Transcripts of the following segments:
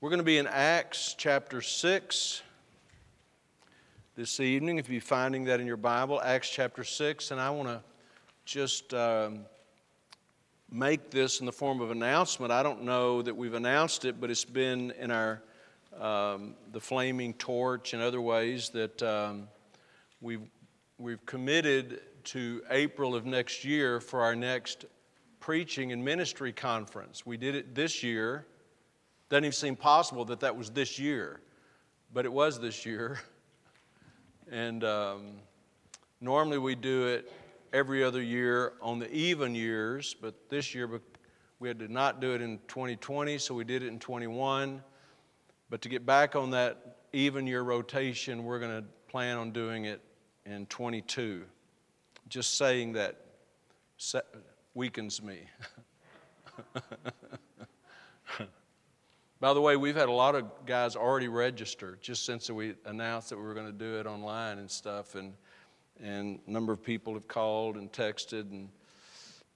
We're going to be in Acts chapter 6 this evening, if you're finding that in your Bible, Acts chapter 6. And I want to just um, make this in the form of announcement. I don't know that we've announced it, but it's been in our um, the flaming torch and other ways that um, we've, we've committed to April of next year for our next preaching and ministry conference. We did it this year doesn't even seem possible that that was this year, but it was this year. And um, normally we do it every other year on the even years, but this year we had to not do it in 2020, so we did it in 21. But to get back on that even year rotation, we're going to plan on doing it in 22. Just saying that weakens me. By the way, we've had a lot of guys already register just since we announced that we were going to do it online and stuff. And, and a number of people have called and texted and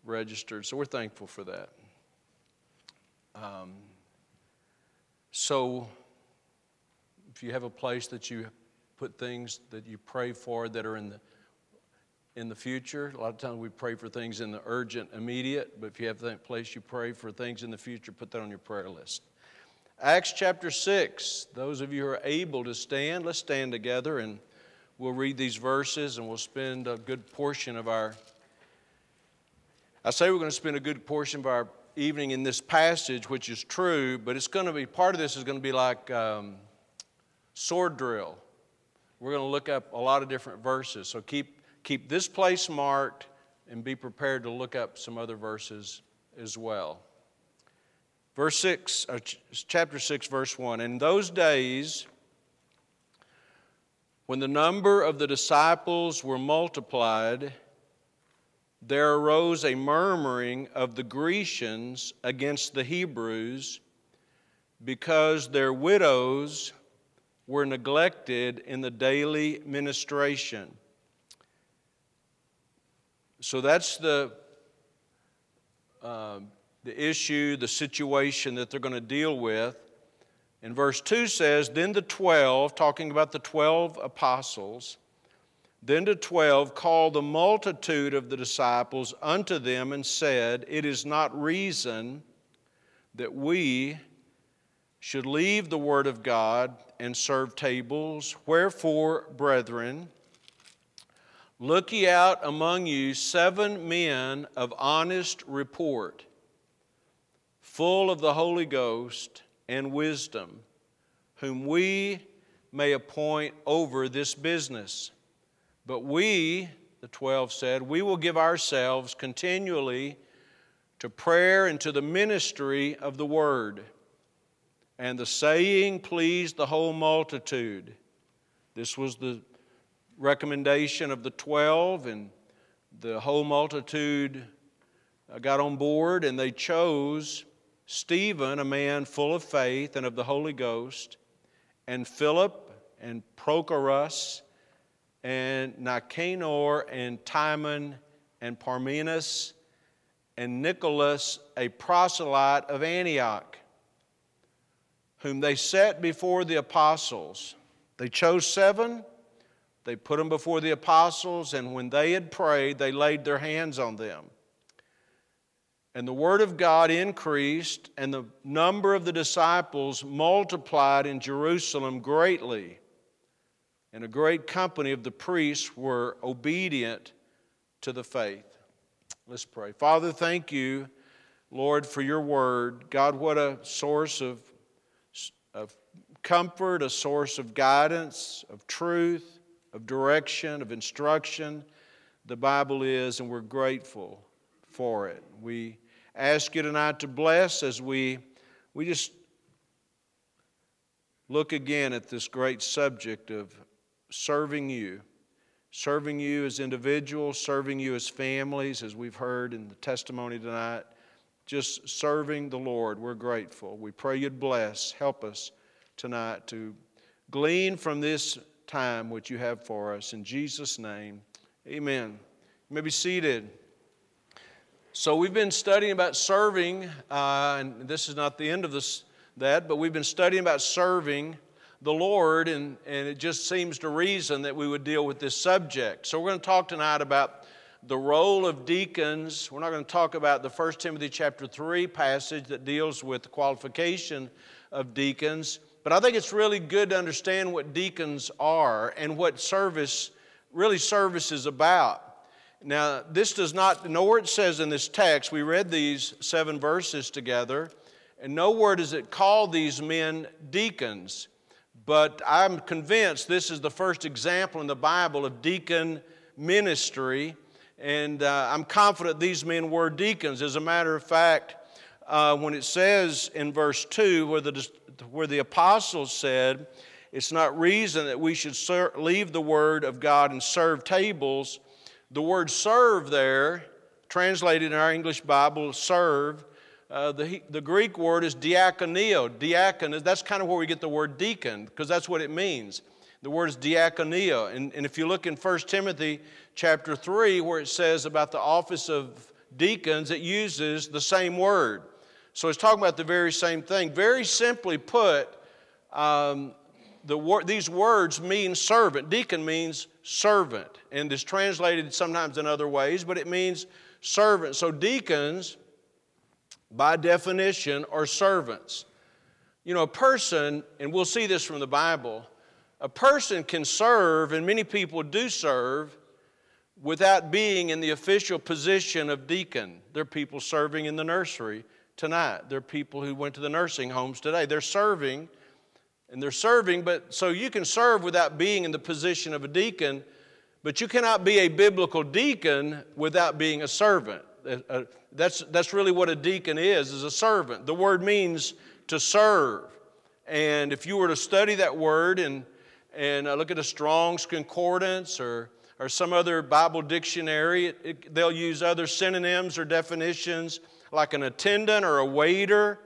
registered. So we're thankful for that. Um, so if you have a place that you put things that you pray for that are in the in the future. A lot of times we pray for things in the urgent, immediate, but if you have that place you pray for things in the future, put that on your prayer list. Acts chapter 6. Those of you who are able to stand, let's stand together and we'll read these verses and we'll spend a good portion of our. I say we're going to spend a good portion of our evening in this passage, which is true, but it's going to be part of this is going to be like um, sword drill. We're going to look up a lot of different verses. So keep, keep this place marked and be prepared to look up some other verses as well. Verse 6, uh, chapter 6, verse 1. In those days, when the number of the disciples were multiplied, there arose a murmuring of the Grecians against the Hebrews because their widows were neglected in the daily ministration. So that's the uh, the issue, the situation that they're going to deal with. And verse 2 says, Then the 12, talking about the 12 apostles, then the 12 called the multitude of the disciples unto them and said, It is not reason that we should leave the word of God and serve tables. Wherefore, brethren, look ye out among you seven men of honest report full of the Holy Ghost and wisdom, whom we may appoint over this business. But we, the twelve said, we will give ourselves continually to prayer and to the ministry of the word. And the saying pleased the whole multitude. This was the recommendation of the twelve, and the whole multitude uh, got on board and they chose Stephen, a man full of faith and of the Holy Ghost, and Philip and Prochorus and Nicanor and Timon and Parmenas and Nicholas, a proselyte of Antioch, whom they set before the apostles. They chose seven, they put them before the apostles, and when they had prayed, they laid their hands on them. And the word of God increased, and the number of the disciples multiplied in Jerusalem greatly. And a great company of the priests were obedient to the faith. Let's pray. Father, thank you, Lord, for your word. God, what a source of, of comfort, a source of guidance, of truth, of direction, of instruction the Bible is, and we're grateful for it. We ask you tonight to bless as we, we just look again at this great subject of serving you. Serving you as individuals, serving you as families, as we've heard in the testimony tonight. Just serving the Lord. We're grateful. We pray you'd bless, help us tonight to glean from this time which you have for us. In Jesus' name, amen. You may be seated. So, we've been studying about serving, uh, and this is not the end of this, that, but we've been studying about serving the Lord, and, and it just seems to reason that we would deal with this subject. So we're going to talk tonight about the role of deacons. We're not going to talk about the 1 Timothy chapter 3 passage that deals with the qualification of deacons, but I think it's really good to understand what deacons are and what service, really service is about. Now, this does not, nowhere it says in this text, we read these seven verses together, and nowhere does it call these men deacons. But I'm convinced this is the first example in the Bible of deacon ministry, and uh, I'm confident these men were deacons. As a matter of fact, uh, when it says in verse 2, where the, where the apostles said, It's not reason that we should ser- leave the word of God and serve tables the word serve there, translated in our English Bible, serve, uh, the, the Greek word is diakoneo. Diakon, is, that's kind of where we get the word deacon, because that's what it means. The word is diakoneo. And, and if you look in 1 Timothy chapter 3, where it says about the office of deacons, it uses the same word. So it's talking about the very same thing. Very simply put, um, the these words mean servant. Deacon means servant, and is translated sometimes in other ways, but it means servant. So deacons, by definition, are servants. You know, a person, and we'll see this from the Bible, a person can serve, and many people do serve, without being in the official position of deacon. There are people serving in the nursery tonight. There are people who went to the nursing homes today. They're serving and they're serving, but so you can serve without being in the position of a deacon, but you cannot be a biblical deacon without being a servant. Uh, uh, that's, that's really what a deacon is, is a servant. The word means to serve. And if you were to study that word and, and uh, look at a Strong's Concordance or, or some other Bible dictionary, it, it, they'll use other synonyms or definitions like an attendant or a waiter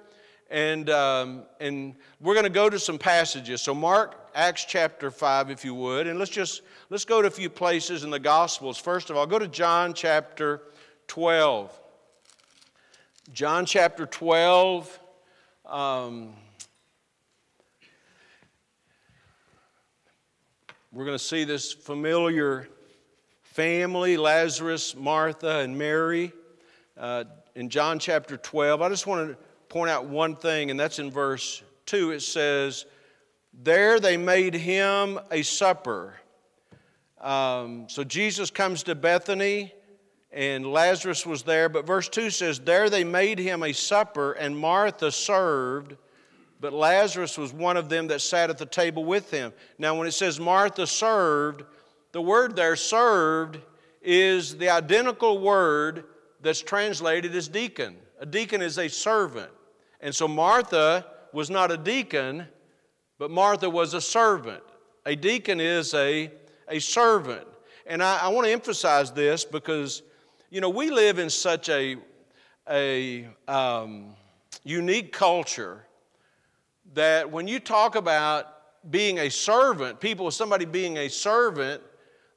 and, um, and we're going to go to some passages. So, Mark, Acts chapter 5, if you would, and let's just let's go to a few places in the Gospels. First of all, go to John chapter 12. John chapter 12. Um, we're going to see this familiar family Lazarus, Martha, and Mary uh, in John chapter 12. I just want to point out one thing, and that's in verse 2. It says, There they made him a supper. Um, so Jesus comes to Bethany, and Lazarus was there. But verse 2 says, There they made him a supper, and Martha served, but Lazarus was one of them that sat at the table with him. Now, when it says Martha served, the word there, served, is the identical word that's translated as deacon. A deacon is a servant. And so Martha was not a deacon, but Martha was a servant. A deacon is a, a servant. And I, I want to emphasize this because, you know, we live in such a, a um, unique culture that when you talk about being a servant, people, somebody being a servant,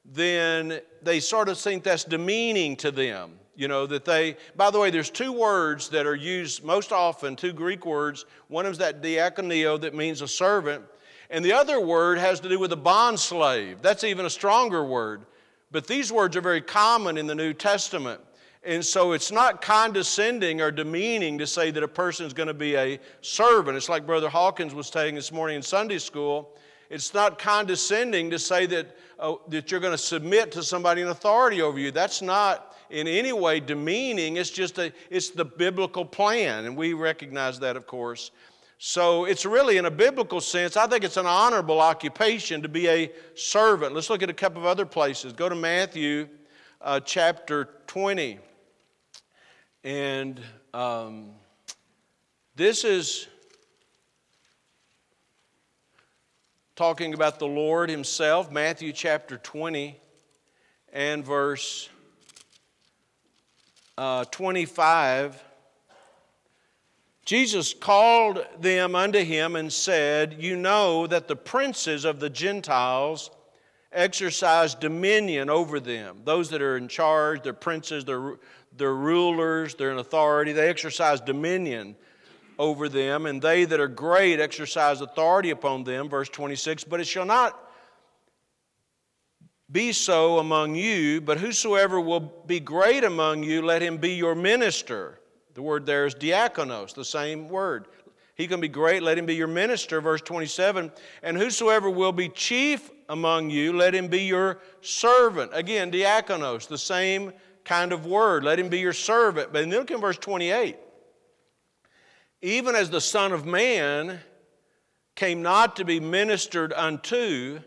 then they sort of think that's demeaning to them. You know, that they, by the way, there's two words that are used most often, two Greek words. One is that diakoneo that means a servant, and the other word has to do with a bond slave. That's even a stronger word. But these words are very common in the New Testament. And so it's not condescending or demeaning to say that a person is going to be a servant. It's like Brother Hawkins was saying this morning in Sunday school. It's not condescending to say that, uh, that you're going to submit to somebody in authority over you. That's not in any way demeaning. It's just a, it's the biblical plan, and we recognize that, of course. So it's really, in a biblical sense, I think it's an honorable occupation to be a servant. Let's look at a couple of other places. Go to Matthew uh, chapter 20. And um, this is talking about the Lord Himself, Matthew chapter 20 and verse uh, 25, Jesus called them unto him and said, You know that the princes of the Gentiles exercise dominion over them. Those that are in charge, they're princes, they're, they're rulers, they're in authority, they exercise dominion over them, and they that are great exercise authority upon them. Verse 26 But it shall not be so among you, but whosoever will be great among you, let him be your minister. The word there is diakonos, the same word. He can be great, let him be your minister. Verse 27 And whosoever will be chief among you, let him be your servant. Again, diakonos, the same kind of word. Let him be your servant. But then look in verse 28. Even as the Son of Man came not to be ministered unto,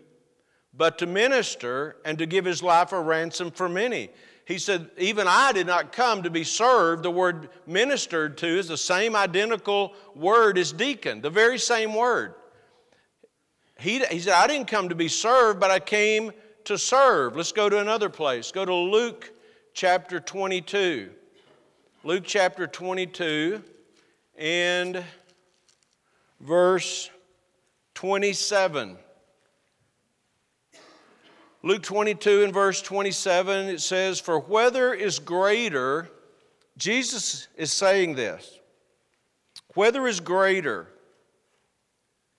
but to minister and to give his life a ransom for many. He said, Even I did not come to be served. The word ministered to is the same identical word as deacon, the very same word. He, he said, I didn't come to be served, but I came to serve. Let's go to another place. Go to Luke chapter 22. Luke chapter 22 and verse 27. Luke 22 and verse 27, it says, For whether is greater, Jesus is saying this, whether is greater,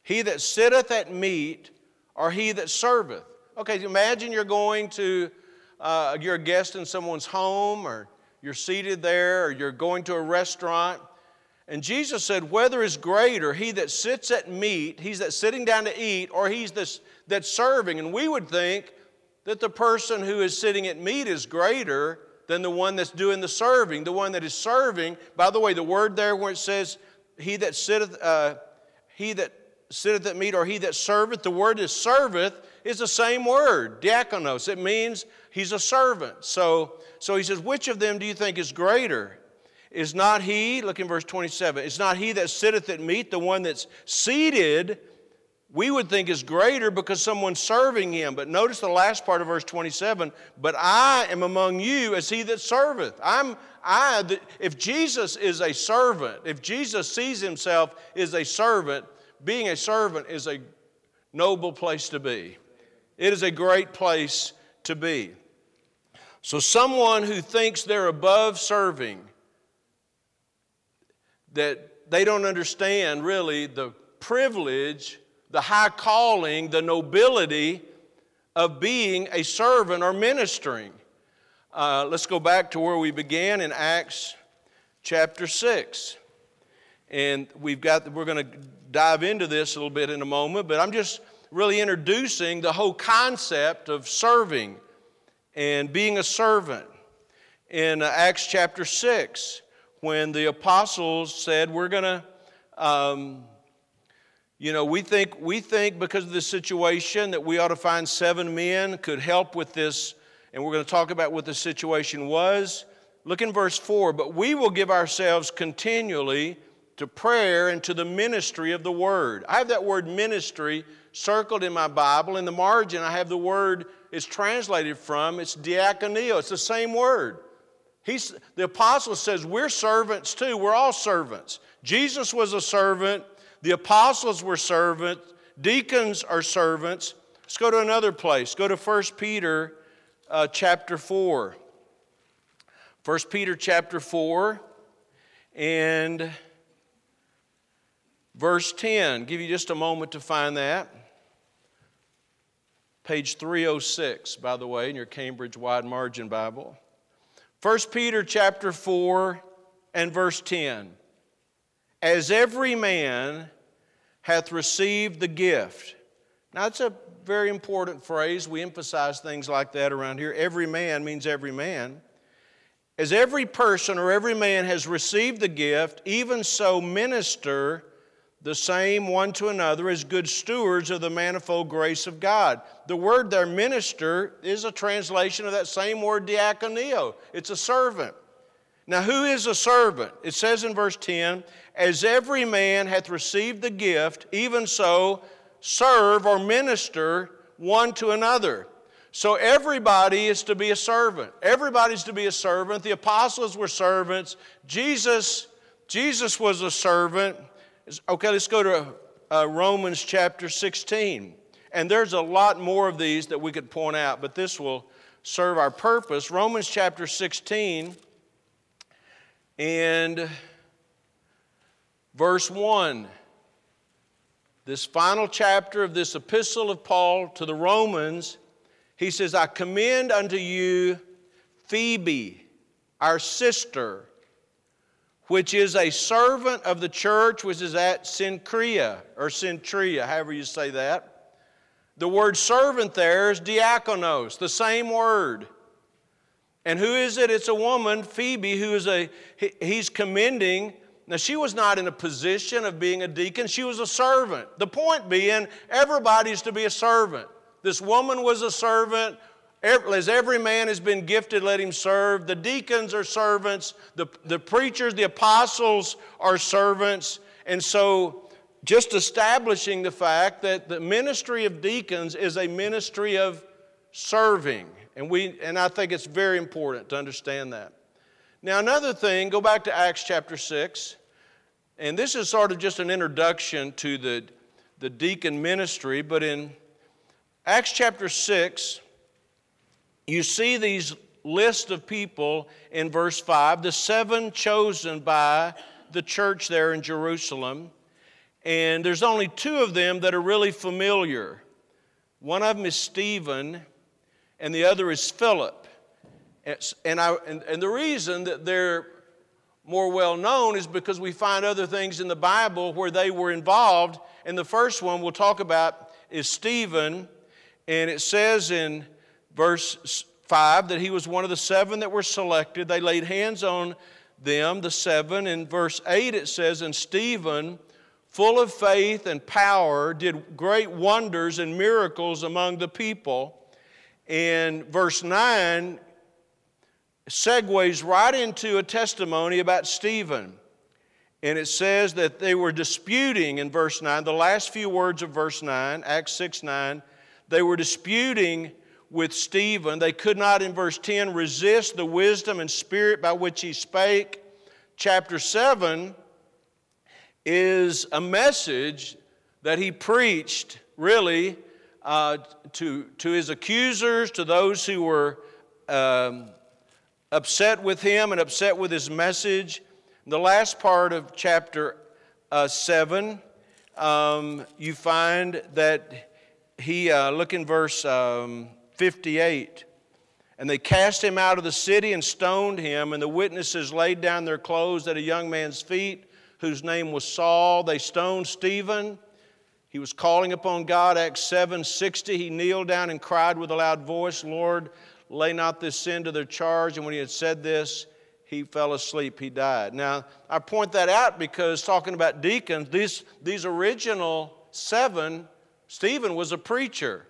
he that sitteth at meat or he that serveth? Okay, imagine you're going to, uh, you're a guest in someone's home or you're seated there or you're going to a restaurant. And Jesus said, Whether is greater, he that sits at meat, he's that sitting down to eat, or he's this, that's serving. And we would think, that the person who is sitting at meat is greater than the one that's doing the serving. The one that is serving, by the way, the word there where it says, he that sitteth, uh, he that sitteth at meat or he that serveth, the word is serveth is the same word, diakonos. It means he's a servant. So, so he says, which of them do you think is greater? Is not he, look in verse 27, is not he that sitteth at meat the one that's seated we would think is greater because someone's serving him. But notice the last part of verse 27 But I am among you as he that serveth. I'm, I, if Jesus is a servant, if Jesus sees himself as a servant, being a servant is a noble place to be. It is a great place to be. So, someone who thinks they're above serving, that they don't understand really the privilege the high calling, the nobility of being a servant or ministering. Uh, let's go back to where we began in Acts chapter 6. And we've got, we're going to dive into this a little bit in a moment, but I'm just really introducing the whole concept of serving and being a servant. In uh, Acts chapter 6, when the apostles said, We're going to um, you know, we think, we think because of the situation that we ought to find seven men could help with this, and we're going to talk about what the situation was. Look in verse 4 But we will give ourselves continually to prayer and to the ministry of the word. I have that word ministry circled in my Bible. In the margin, I have the word it's translated from. It's diakonio. It's the same word. He's, the apostle says we're servants too. We're all servants. Jesus was a servant. The apostles were servants, deacons are servants. Let's go to another place. Go to 1 Peter uh, chapter 4. 1 Peter chapter 4 and verse 10. Give you just a moment to find that. Page 306, by the way, in your Cambridge Wide Margin Bible. 1 Peter chapter 4 and verse 10. As every man hath received the gift. Now, that's a very important phrase. We emphasize things like that around here. Every man means every man. As every person or every man has received the gift, even so minister the same one to another as good stewards of the manifold grace of God. The word there, minister, is a translation of that same word, diakonio. It's a servant. Now, who is a servant? It says in verse 10, as every man hath received the gift, even so serve or minister one to another. So everybody is to be a servant. Everybody's to be a servant. The apostles were servants. Jesus, Jesus was a servant. Okay, let's go to uh, Romans chapter 16. And there's a lot more of these that we could point out, but this will serve our purpose. Romans chapter 16 and verse 1. This final chapter of this epistle of Paul to the Romans, he says, I commend unto you Phoebe, our sister, which is a servant of the church which is at Cenchrea, or Centria, however you say that. The word servant there is diakonos, the same word. And who is it? It's a woman, Phoebe, who is a, he's commending. Now, she was not in a position of being a deacon, she was a servant. The point being, everybody's to be a servant. This woman was a servant. As every man has been gifted, let him serve. The deacons are servants. The, the preachers, the apostles are servants. And so, just establishing the fact that the ministry of deacons is a ministry of serving. And, we, and I think it's very important to understand that. Now, another thing, go back to Acts chapter 6. And this is sort of just an introduction to the, the deacon ministry. But in Acts chapter 6, you see these list of people in verse 5, the seven chosen by the church there in Jerusalem. And there's only two of them that are really familiar. One of them is Stephen, and the other is Philip. And, I, and, and the reason that they're more well known is because we find other things in the Bible where they were involved. And the first one we'll talk about is Stephen. And it says in verse 5 that he was one of the seven that were selected. They laid hands on them, the seven. In verse 8 it says, And Stephen, full of faith and power, did great wonders and miracles among the people. And verse 9 segues right into a testimony about Stephen. And it says that they were disputing in verse 9, the last few words of verse 9, Acts 6 9, they were disputing with Stephen. They could not, in verse 10, resist the wisdom and spirit by which he spake. Chapter 7 is a message that he preached, really, uh, to, to his accusers, to those who were um, upset with him and upset with his message. The last part of chapter uh, 7, um, you find that he, uh, look in verse um, 58. And they cast him out of the city and stoned him, and the witnesses laid down their clothes at a young man's feet, whose name was Saul. They stoned Stephen. He was calling upon God, Acts 7 60. He kneeled down and cried with a loud voice, Lord, lay not this sin to their charge. And when he had said this, he fell asleep, he died. Now, I point that out because talking about deacons, these, these original seven, Stephen was a preacher.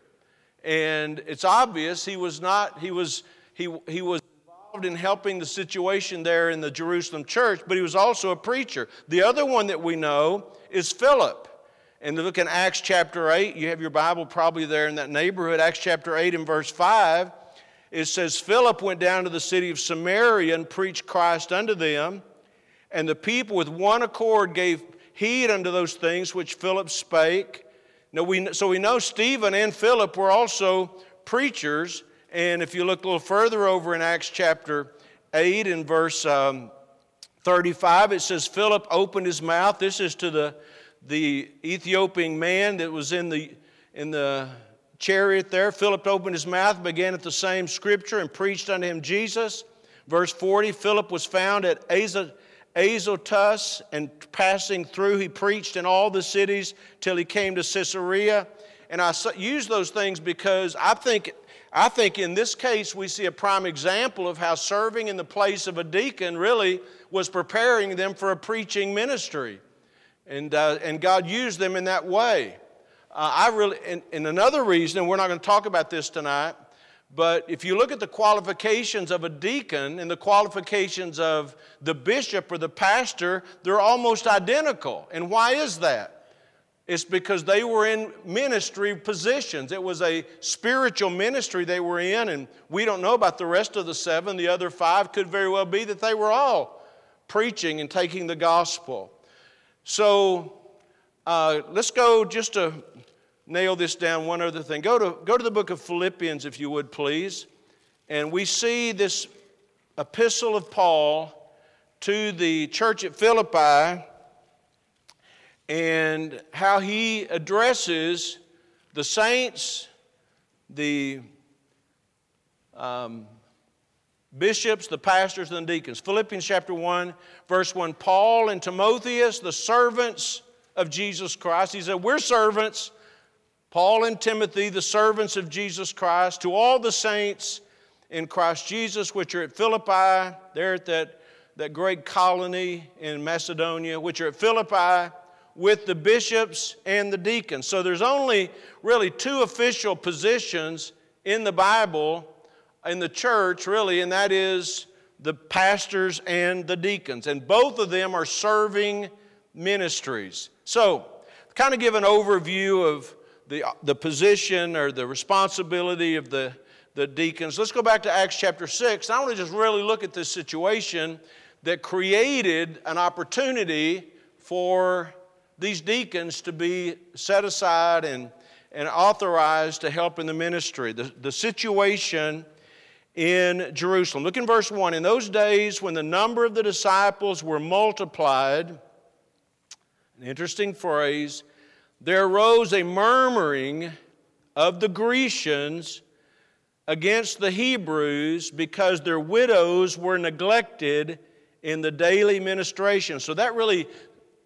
And it's obvious he was not, he was, he, he was involved in helping the situation there in the Jerusalem church, but he was also a preacher. The other one that we know is Philip. And look in Acts chapter 8, you have your Bible probably there in that neighborhood. Acts chapter 8 and verse 5, it says, Philip went down to the city of Samaria and preached Christ unto them. And the people with one accord gave heed unto those things which Philip spake. Now we, so we know Stephen and Philip were also preachers. And if you look a little further over in Acts chapter 8 in verse um, 35, it says, Philip opened his mouth. This is to the, the Ethiopian man that was in the, in the chariot there. Philip opened his mouth, began at the same scripture, and preached unto him Jesus. Verse 40 Philip was found at Azotus and passing through, he preached in all the cities till he came to Caesarea. And I use those things because I think, I think in this case we see a prime example of how serving in the place of a deacon really was preparing them for a preaching ministry. And, uh, and God used them in that way. Uh, I really, and, and another reason, and we're not going to talk about this tonight, but if you look at the qualifications of a deacon and the qualifications of the bishop or the pastor, they're almost identical. And why is that? It's because they were in ministry positions. It was a spiritual ministry they were in, and we don't know about the rest of the seven. The other five could very well be that they were all preaching and taking the gospel. So uh, let's go just to nail this down one other thing. Go to, go to the book of Philippians, if you would, please. And we see this epistle of Paul to the church at Philippi. and how he addresses the saints, the um, bishops, the pastors, and the deacons. Philippians chapter 1, verse 1 Paul and Timotheus, the servants of Jesus Christ. He said, We're servants. Paul and Timothy, the servants of Jesus Christ, to all the saints in Christ Jesus, which are at Philippi, there at that, that great colony in Macedonia, which are at Philippi, with the bishops and the deacons. So there's only really two official positions in the Bible in the church, really, and that is the pastors and the deacons. And both of them are serving ministries. So, kind of give an overview of the, the position or the responsibility of the, the deacons. Let's go back to Acts chapter 6. I want to just really look at this situation that created an opportunity for these deacons to be set aside and, and authorized to help in the ministry. The, the situation in Jerusalem. Look in verse 1. In those days, when the number of the disciples were multiplied, an interesting phrase, there arose a murmuring of the Grecians against the Hebrews because their widows were neglected in the daily ministration. So that really,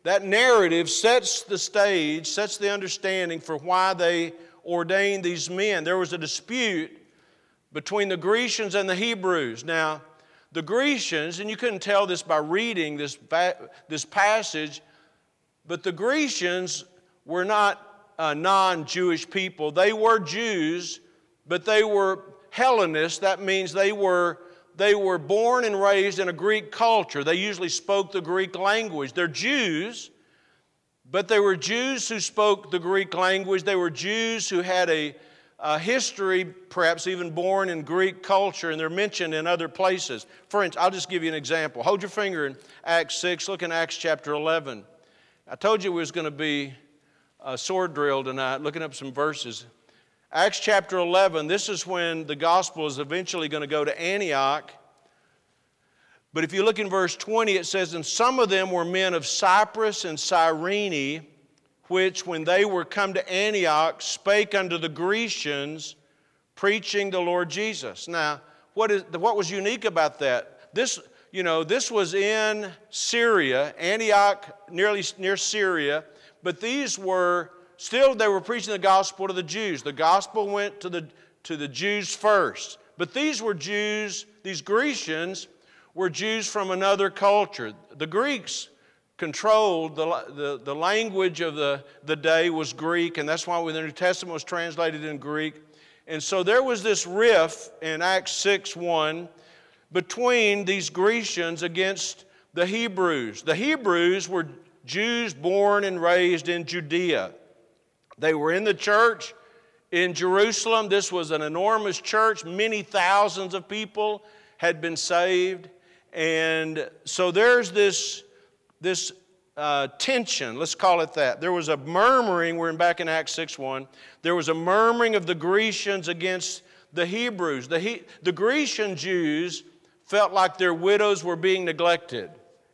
that narrative sets the stage, sets the understanding for why they ordained these men. There was a dispute between the Grecians and the Hebrews. Now, the Grecians, and you couldn't tell this by reading this, this passage, but the Grecians were not non Jewish people. They were Jews, but they were Hellenists. That means they were, they were born and raised in a Greek culture. They usually spoke the Greek language. They're Jews, but they were Jews who spoke the Greek language. They were Jews who had a, a history, perhaps even born in Greek culture, and they're mentioned in other places. For instance, I'll just give you an example. Hold your finger in Acts 6, look in Acts chapter 11. I told you it was going to be a sword drill tonight, looking up some verses. Acts chapter 11, this is when the gospel is eventually going to go to Antioch. But if you look in verse 20, it says, And some of them were men of Cyprus and Cyrene which, when they were come to Antioch, spake unto the Grecians, preaching the Lord Jesus. Now, what, is, what was unique about that? This, you know, this was in Syria, Antioch, nearly near Syria, but these were still they were preaching the gospel to the Jews. The gospel went to the to the Jews first. But these were Jews, these Grecians were Jews from another culture. The Greeks controlled the, the, the language of the, the day was Greek, and that's why the New Testament was translated in Greek. And so there was this riff in Acts 6 1 between these Grecians against the Hebrews. The Hebrews were Jews born and raised in Judea. They were in the church in Jerusalem. This was an enormous church, many thousands of people had been saved. And so there's this this uh, tension, let's call it that. There was a murmuring, we're back in Acts 6 1. There was a murmuring of the Grecians against the Hebrews. The, he, the Grecian Jews felt like their widows were being neglected.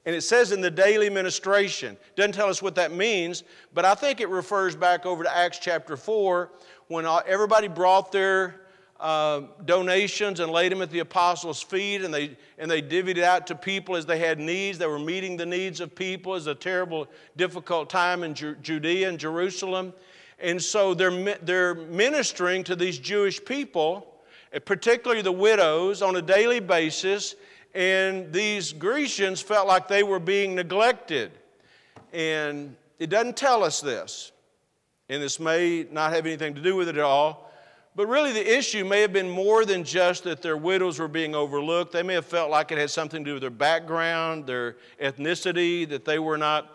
And it says in the daily ministration, doesn't tell us what that means, but I think it refers back over to Acts chapter 4 when everybody brought their uh, donations and laid them at the apostles' feet, and they, and they divvied it out to people as they had needs. They were meeting the needs of people. It was a terrible, difficult time in Ju- Judea and Jerusalem. And so they're, they're ministering to these Jewish people, particularly the widows, on a daily basis. And these Grecians felt like they were being neglected. And it doesn't tell us this. And this may not have anything to do with it at all. But really, the issue may have been more than just that their widows were being overlooked. They may have felt like it had something to do with their background, their ethnicity, that they were not,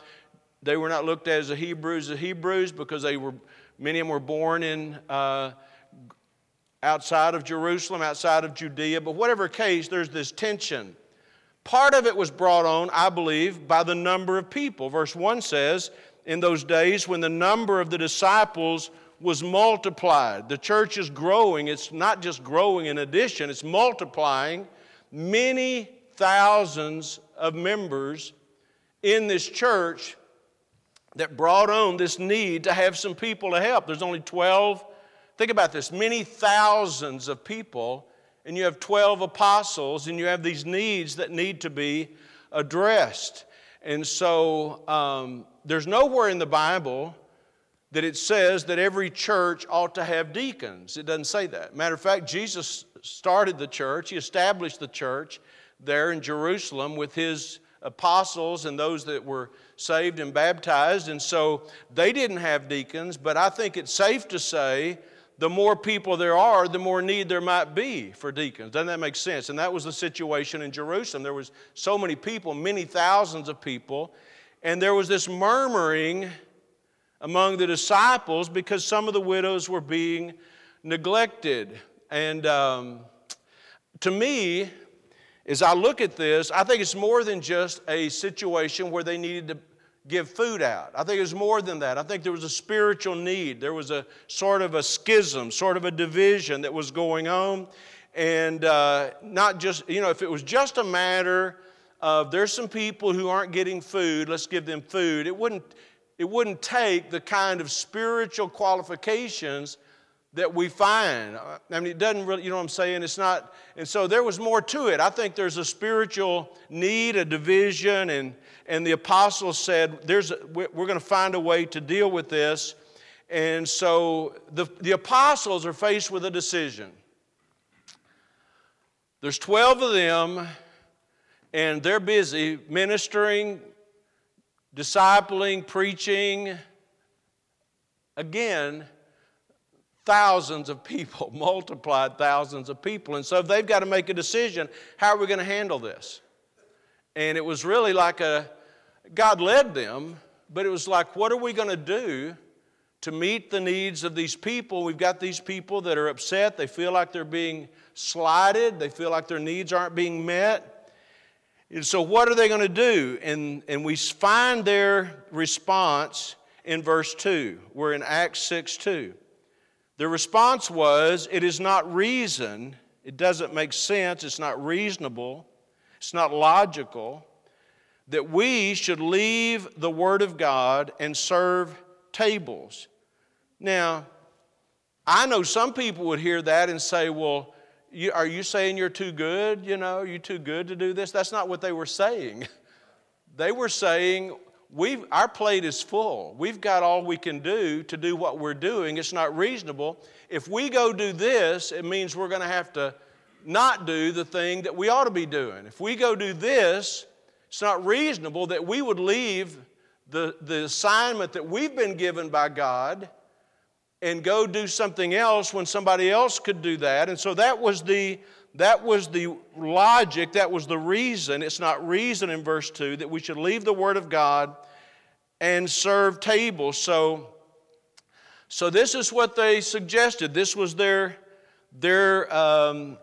they were not looked at as the Hebrews, the Hebrews, because they were, many of them were born in uh, outside of Jerusalem, outside of Judea. But whatever case, there's this tension. Part of it was brought on, I believe, by the number of people. Verse 1 says, In those days when the number of the disciples was multiplied. The church is growing. It's not just growing in addition, it's multiplying. Many thousands of members in this church that brought on this need to have some people to help. There's only 12. Think about this many thousands of people, and you have 12 apostles, and you have these needs that need to be addressed. And so um, there's nowhere in the Bible that it says that every church ought to have deacons. It doesn't say that. Matter of fact, Jesus started the church, he established the church there in Jerusalem with his apostles and those that were saved and baptized. And so they didn't have deacons, but I think it's safe to say the more people there are, the more need there might be for deacons. Doesn't that make sense? And that was the situation in Jerusalem. There was so many people, many thousands of people, and there was this murmuring among the disciples because some of the widows were being neglected. And um, to me, as I look at this, I think it's more than just a situation where they needed to give food out. I think it was more than that. I think there was a spiritual need. There was a sort of a schism, sort of a division that was going on. And uh, not just, you know, if it was just a matter of there's some people who aren't getting food, let's give them food, it wouldn't, it wouldn't take the kind of spiritual qualifications that we find. I mean, it doesn't really, you know what I'm saying? It's not, and so there was more to it. I think there's a spiritual need, a division, and, and the apostles said, there's a, we're going to find a way to deal with this. And so the, the apostles are faced with a decision. There's 12 of them, and they're busy ministering, discipling, preaching. Again, thousands of people, multiplied thousands of people. And so they've got to make a decision how are we going to handle this? And it was really like a, God led them, but it was like, what are we going to do to meet the needs of these people? We've got these people that are upset. They feel like they're being slighted, they feel like their needs aren't being met. And so, what are they going to do? And, and we find their response in verse 2. We're in Acts 6 2. The response was, It is not reason, it doesn't make sense, it's not reasonable, it's not logical that we should leave the Word of God and serve tables. Now, I know some people would hear that and say, Well, you, are you saying you're too good? You know, you too good to do this? That's not what they were saying. They were saying, We've, our plate is full. We've got all we can do to do what we're doing. It's not reasonable. If we go do this, it means we're going to have to not do the thing that we ought to be doing. If we go do this, it's not reasonable that we would leave the, the assignment that we've been given by God and go do something else when somebody else could do that. And so that was the that was the logic, that was the reason. It's not reason in verse 2 that we should leave the Word of God and serve tables. So, so this is what they suggested. This was their, their um,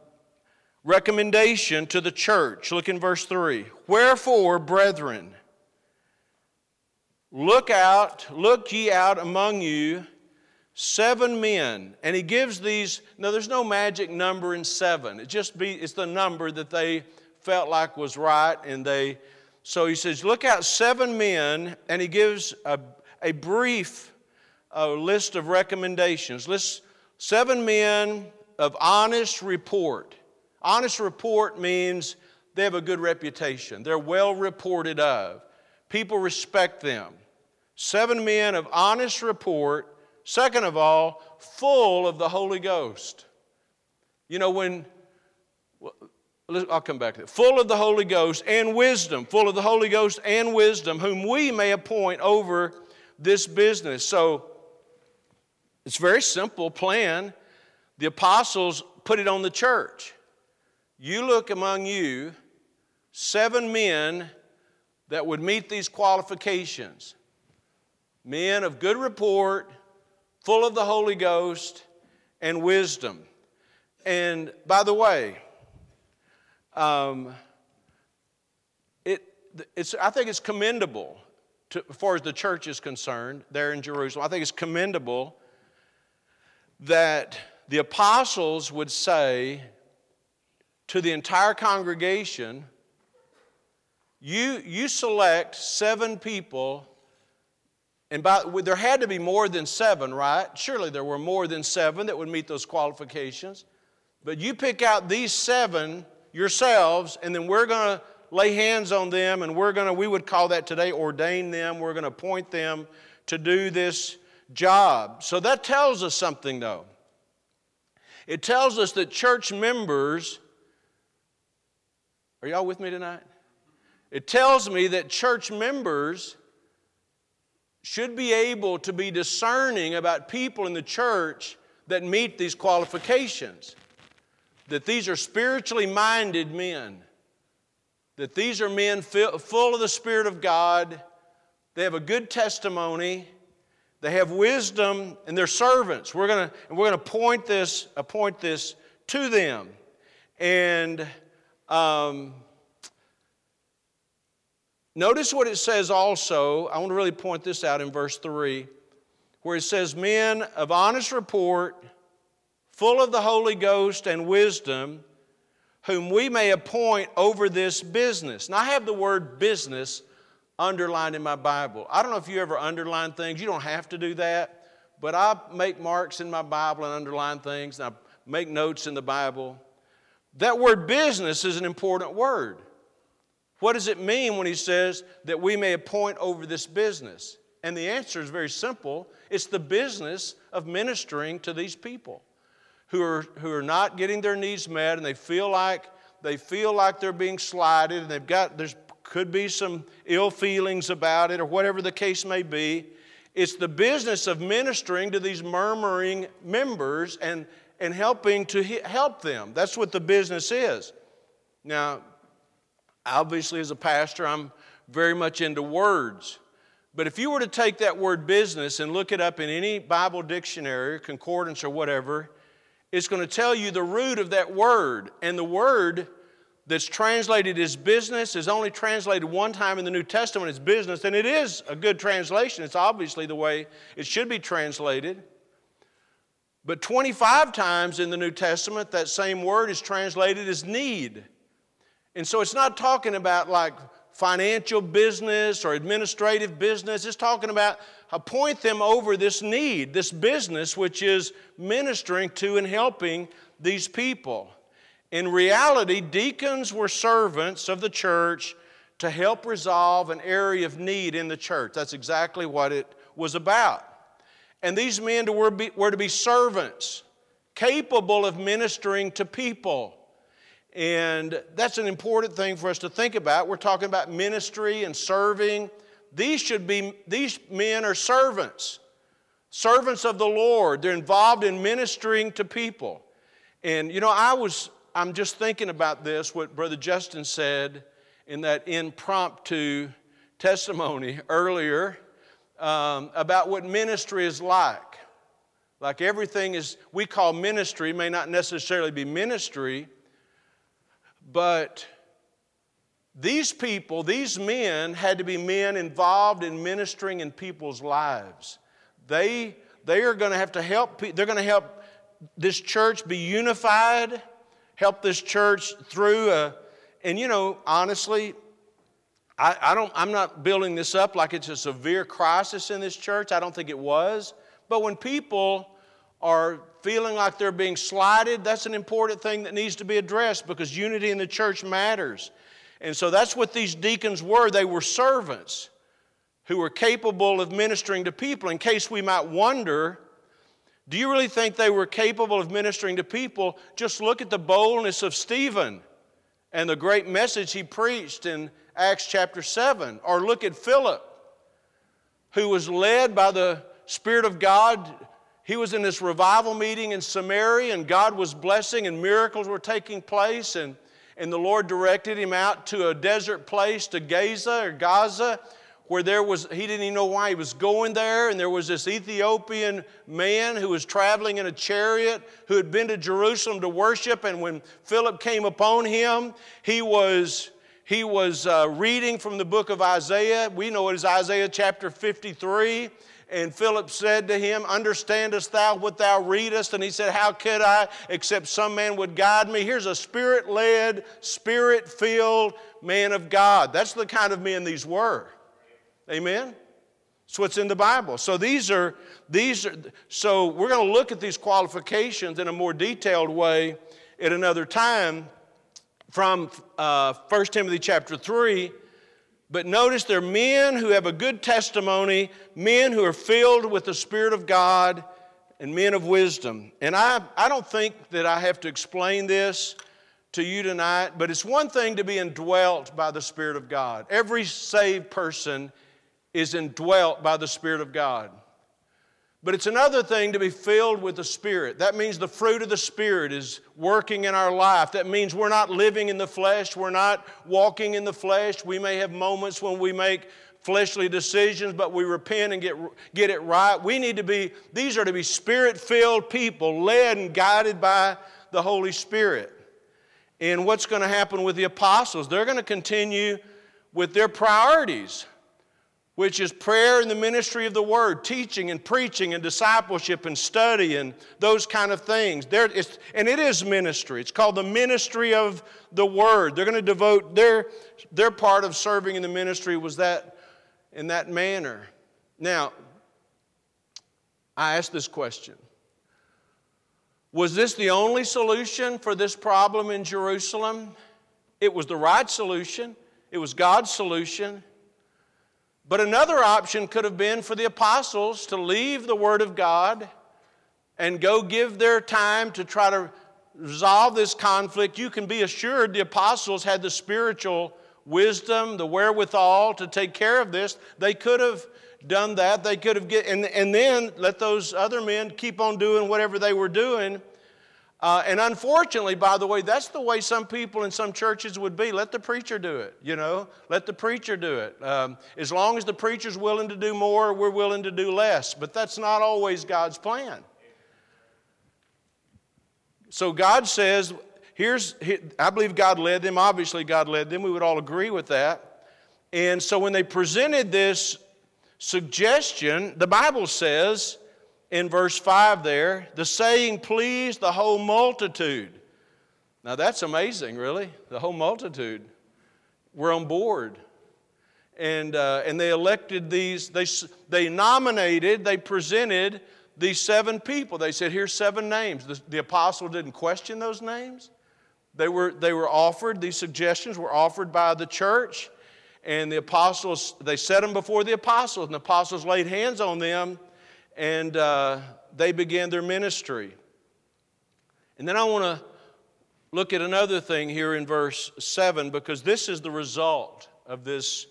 recommendation to the church. Look in verse 3. Wherefore, brethren, look out, look ye out among you seven men. And he gives these no there's no magic number in seven. It just be it's the number that they felt like was right and they so he says look out seven men and he gives a, a brief uh, list of recommendations. List seven men of honest report. Honest report means they have a good reputation. They're well reported of. People respect them. Seven men of honest report Second of all, full of the Holy Ghost. You know, when, I'll come back to that. Full of the Holy Ghost and wisdom, full of the Holy Ghost and wisdom, whom we may appoint over this business. So it's very simple plan. The apostles put it on the church. You look among you seven men that would meet these qualifications men of good report, full of the Holy Ghost and wisdom. And by the way, um, it, it's, I think it's commendable, to, as far as the church is concerned, there in Jerusalem. I think it's commendable that the apostles would say to the entire congregation, you, you select seven people And by, there had to be more than seven, right? Surely there were more than seven that would meet those qualifications. But you pick out these seven yourselves, and then we're going to lay hands on them, and we're going to, we would call that today, ordain them. We're going to appoint them to do this job. So that tells us something, though. It tells us that church members, are y'all with me tonight? It tells me that church members should be able to be discerning about people in the church that meet these qualifications. That these are spiritually minded men, that these are men full of the Spirit of God, they have a good testimony, they have wisdom, and they're servants. We're gonna, we're gonna point this, appoint this to them. And um, Notice what it says also. I want to really point this out in verse 3, where it says, Men of honest report, full of the Holy Ghost and wisdom, whom we may appoint over this business. Now, I have the word business underlined in my Bible. I don't know if you ever underline things, you don't have to do that, but I make marks in my Bible and underline things, and I make notes in the Bible. That word business is an important word. What does it mean when he says that we may appoint over this business? And the answer is very simple. It's the business of ministering to these people who are, who are not getting their needs met and they feel like they feel like they're being slighted and they've got there could be some ill feelings about it or whatever the case may be. It's the business of ministering to these murmuring members and, and helping to help them. That's what the business is. Now Obviously, as a pastor, I'm very much into words. But if you were to take that word business and look it up in any Bible dictionary, concordance, or whatever, it's going to tell you the root of that word. And the word that's translated as business is only translated one time in the New Testament as business, and it is a good translation. It's obviously the way it should be translated. But 25 times in the New Testament, that same word is translated as need. And so it's not talking about like financial business or administrative business. It's talking about appoint them over this need, this business, which is ministering to and helping these people. In reality, deacons were servants of the church to help resolve an area of need in the church. That's exactly what it was about. And these men were, to be servants, capable of ministering to people. And that's an important thing for us to think about. We're talking about ministry and serving. These should be, these men are servants, servants of the Lord. They're involved in ministering to people. And you know, I was, I'm just thinking about this, what Brother Justin said in that impromptu testimony earlier um, about what ministry is like. Like everything is, we call ministry, may not necessarily be ministry, but these people, these men, had to be men involved in ministering in people's lives. They, they are going to have to help, they're going to help this church be unified, help this church through a, and you know, honestly, I, I don't, I'm not building this up like it's a severe crisis in this church. I don't think it was. But when people are feeling like they're being slighted, that's an important thing that needs to be addressed because unity in the church matters. And so that's what these deacons were. They were servants who were capable of ministering to people. In case we might wonder, do you really think they were capable of ministering to people? Just look at the boldness of Stephen and the great message he preached in Acts chapter 7. Or look at Philip, who was led by the Spirit of God he was in this revival meeting in Samaria, and God was blessing, and miracles were taking place. And, and the Lord directed him out to a desert place, to Gaza or Gaza, where there was, he didn't even know why he was going there. And there was this Ethiopian man who was traveling in a chariot who had been to Jerusalem to worship. And when Philip came upon him, he was he was uh, reading from the book of Isaiah. We know it is Isaiah chapter 53. And Philip said to him, Understandest thou what thou readest? And he said, How could I, except some man would guide me? Here's a spirit led, spirit filled man of God. That's the kind of men these were. Amen? It's what's in the Bible. So these are these are so we're going to look at these qualifications in a more detailed way at another time from uh, 1 Timothy chapter 3. But notice they're men who have a good testimony, men who are filled with the Spirit of God, and men of wisdom. And I, I don't think that I have to explain this to you tonight, but it's one thing to be indwelt by the Spirit of God. Every saved person is indwelt by the Spirit of God. But it's another thing to be filled with the Spirit. That means the fruit of the Spirit is working in our life. That means we're not living in the flesh, we're not walking in the flesh. We may have moments when we make fleshly decisions, but we repent and get, get it right. We need to be, these are to be spirit filled people, led and guided by the Holy Spirit. And what's going to happen with the apostles? They're going to continue with their priorities, which is prayer and the ministry of the word, teaching and preaching and discipleship and study and those kind of things. There, it's, and it is ministry. It's called the ministry of the word. They're going to devote their, their part of serving in the ministry was that in that manner. Now, I ask this question was this the only solution for this problem in Jerusalem? It was the right solution, it was God's solution. But another option could have been for the apostles to leave the Word of God and go give their time to try to resolve this conflict. You can be assured the apostles had the spiritual wisdom, the wherewithal to take care of this. They could have done that. They could have get and, and then let those other men keep on doing whatever they were doing. Uh, and unfortunately, by the way, that's the way some people in some churches would be. Let the preacher do it, you know. Let the preacher do it. Um, as long as the preacher's willing to do more, we're willing to do less. But that's not always God's plan. So God says, here's, I believe God led them. Obviously, God led them. We would all agree with that. And so when they presented this suggestion, the Bible says in verse 5 there, the saying pleased the whole multitude. Now that's amazing, really. The whole multitude were on board. And, uh, and they elected these, they, they nominated, they presented these seven people. They said, Here's seven names. The, the apostle didn't question those names. They were, they were offered, these suggestions were offered by the church and the apostles, they set them before the apostles, and the apostles laid hands on them, and uh, they began their ministry. And then I want to look at another thing here in verse 7 because this is the result of this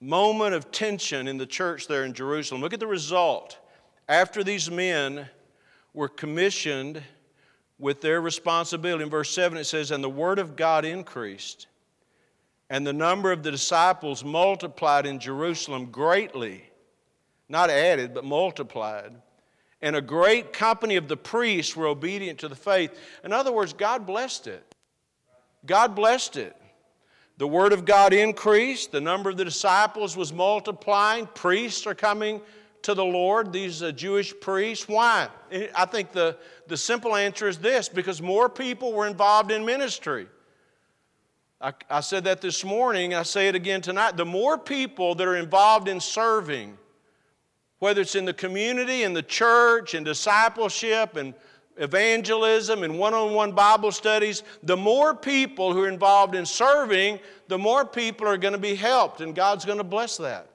moment of tension in the church there in Jerusalem. Look at the result. After these men were commissioned with their responsibility, in verse 7 it says, And the word of God increased and the number of the disciples multiplied in Jerusalem greatly, not added, but multiplied. And a great company of the priests were obedient to the faith. In other words, God blessed it. God blessed it. The word of God increased, the number of the disciples was multiplying, priests are coming to the Lord, these uh, Jewish priests. Why? I think the, the simple answer is this because more people were involved in ministry. I, I said that this morning, I say it again tonight. The more people that are involved in serving, whether it's in the community, in the church, in discipleship, and evangelism, and one on one Bible studies, the more people who are involved in serving, the more people are going to be helped, and God's going to bless that.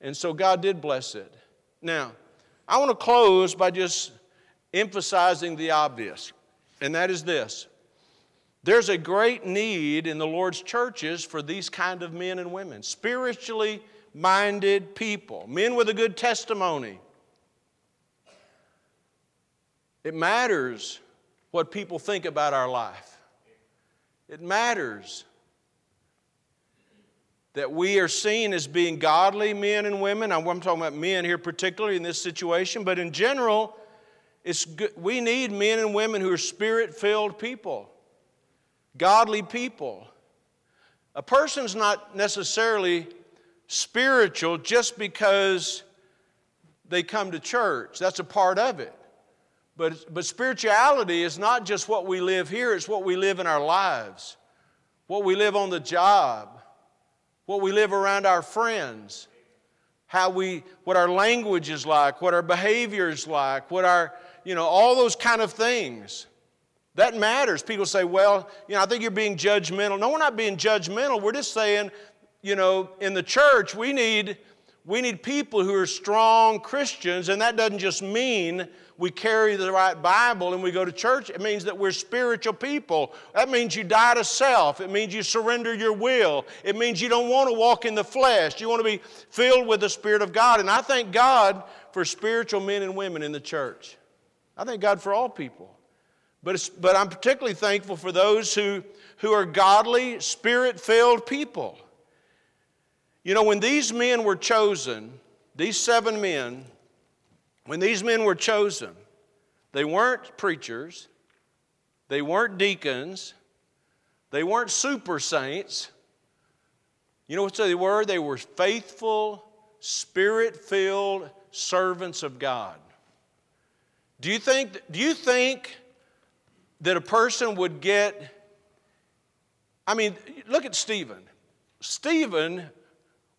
And so God did bless it. Now, I want to close by just emphasizing the obvious, and that is this there's a great need in the Lord's churches for these kind of men and women, spiritually minded people, men with a good testimony. It matters what people think about our life. It matters that we are seen as being godly men and women. I'm talking about men here, particularly in this situation, but in general, it's good. we need men and women who are spirit filled people godly people. A person's not necessarily spiritual just because they come to church. That's a part of it. But, but spirituality is not just what we live here, it's what we live in our lives, what we live on the job, what we live around our friends, how we, what our language is like, what our behavior is like, what our, you know, all those kind of things. That matters. People say, well, you know, I think you're being judgmental. No, we're not being judgmental. We're just saying, you know, in the church, we need, we need people who are strong Christians, and that doesn't just mean we carry the right Bible and we go to church. It means that we're spiritual people. That means you die to self. It means you surrender your will. It means you don't want to walk in the flesh. You want to be filled with the Spirit of God. And I thank God for spiritual men and women in the church. I thank God for all people. But, but I'm particularly thankful for those who, who are godly, spirit filled people. You know, when these men were chosen, these seven men, when these men were chosen, they weren't preachers, they weren't deacons, they weren't super saints. You know what they were? They were faithful, spirit filled servants of God. Do you think, do you think that a person would get? I mean, look at Stephen. Stephen,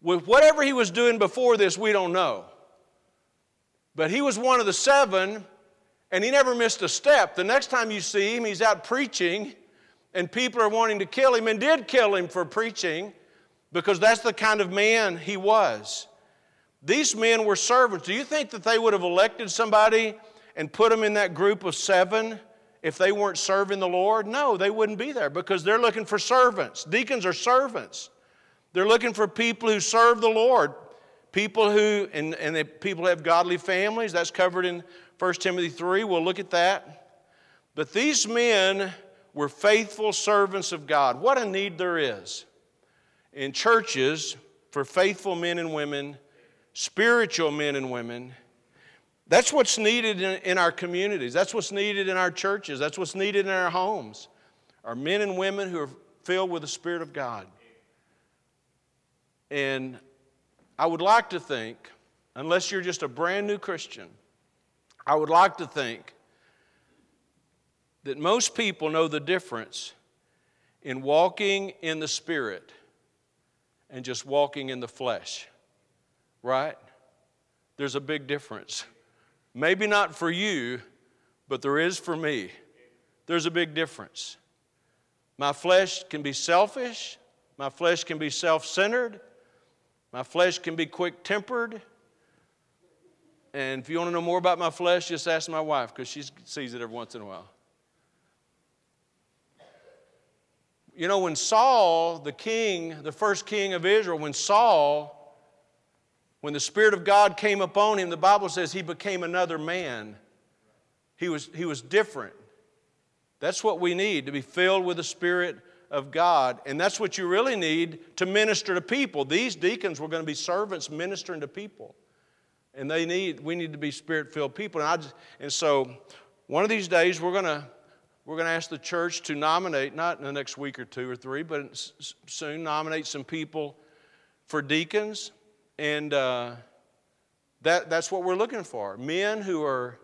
with whatever he was doing before this, we don't know. But he was one of the seven, and he never missed a step. The next time you see him, he's out preaching, and people are wanting to kill him, and did kill him for preaching, because that's the kind of man he was. These men were servants. Do you think that they would have elected somebody and put them in that group of seven if they weren't serving the Lord? No, they wouldn't be there because they're looking for servants. Deacons are servants. They're looking for people who serve the Lord. People who, and, and they, people have godly families, that's covered in 1 Timothy 3. We'll look at that. But these men were faithful servants of God. What a need there is in churches for faithful men and women, spiritual men and women. That's what's needed in, in, our communities. That's what's needed in our churches. That's what's needed in our homes. Are men and women who are filled with the Spirit of God. And I would like to think, unless you're just a brand new Christian, I would like to think that most people know the difference in walking in the Spirit and just walking in the flesh, right? There's a big difference. Maybe not for you, but there is for me. There's a big difference. My flesh can be selfish, my flesh can be self centered, my flesh can be quick tempered. And if you want to know more about my flesh, just ask my wife because she sees it every once in a while. You know, when Saul, the king, the first king of Israel, when Saul, when the Spirit of God came upon him, the Bible says he became another man. He was, he was different. That's what we need to be filled with the Spirit of God. And that's what you really need to minister to people. These deacons were going to be servants ministering to people. And they need, we need to be spirit filled people. And, I just, and so one of these days we're going to we're going to ask the church to nominate, not in the next week or two or three, but soon nominate some people for deacons. And uh, that, that's what we're looking for men who are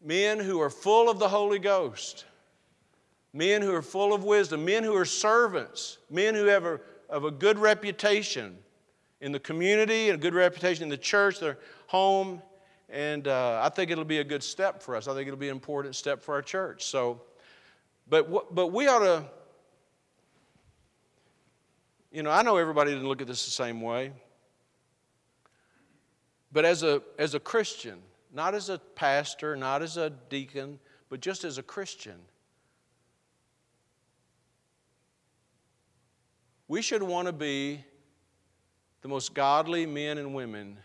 men who are full of the Holy Ghost men who are full of wisdom, men who are servants, men who have a, have a good reputation in the community and a good reputation in the church, their home. And uh, I think it'll be a good step for us. I think it'll be an important step for our church. So, but, but we ought to, you know, I know everybody didn't look at this the same way. But as a, as a Christian, not as a pastor, not as a deacon, but just as a Christian, We should want to be the most godly men and women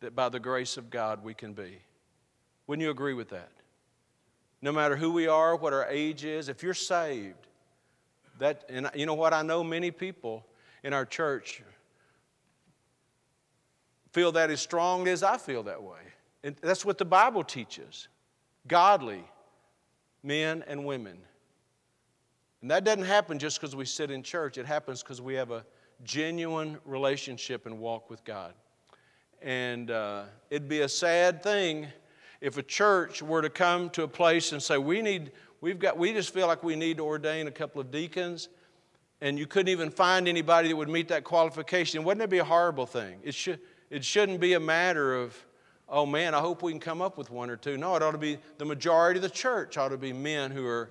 that by the grace of God we can be. Wouldn't you agree with that? No matter who we are, what our age is, if you're saved, that, and you know what? I know many people in our church feel that as strongly as I feel that way. And that's what the Bible teaches godly men and women. And that doesn't happen just because we sit in church, it happens because we have a genuine relationship and walk with God. And uh, it'd be a sad thing if a church were to come to a place and say, we need, we've got, we just feel like we need to ordain a couple of deacons, and you couldn't even find anybody that would meet that qualification. Wouldn't it be a horrible thing? It should, it shouldn't be a matter of, oh man, I hope we can come up with one or two. No, it ought to be the majority of the church ought to be men who are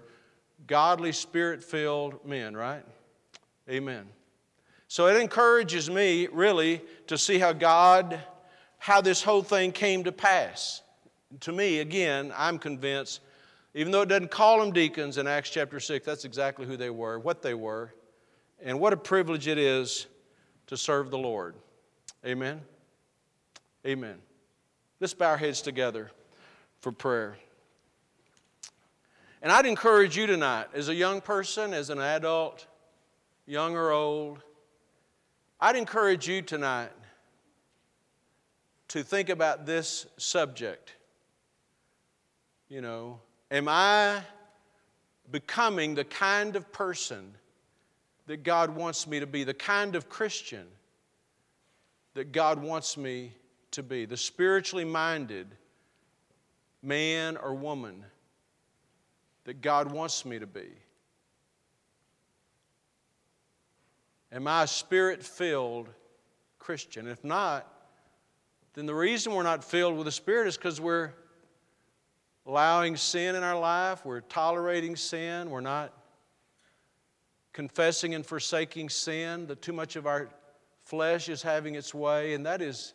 godly, spirit filled men, right? Amen. So it encourages me really to see how God, how this whole thing came to pass. To me, again, I'm convinced, even though it doesn't call them deacons in Acts chapter 6, that's exactly who they were, what they were, and what a privilege it is to serve the Lord. Amen. Amen. Let's bow our heads together for prayer. And I'd encourage you tonight, as a young person, as an adult, young or old, I'd encourage you tonight to think about this subject. You know, am I becoming the kind of person that God wants me to be, the kind of Christian that God wants me to be, the spiritually minded man or woman that God wants me to be? Am I a spirit filled Christian? If not, then the reason we're not filled with the Spirit is because we're allowing sin in our life, we're tolerating sin, we're not confessing and forsaking sin, that too much of our flesh is having its way, and that is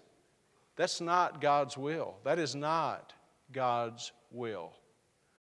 that's not God's will. That is not God's will.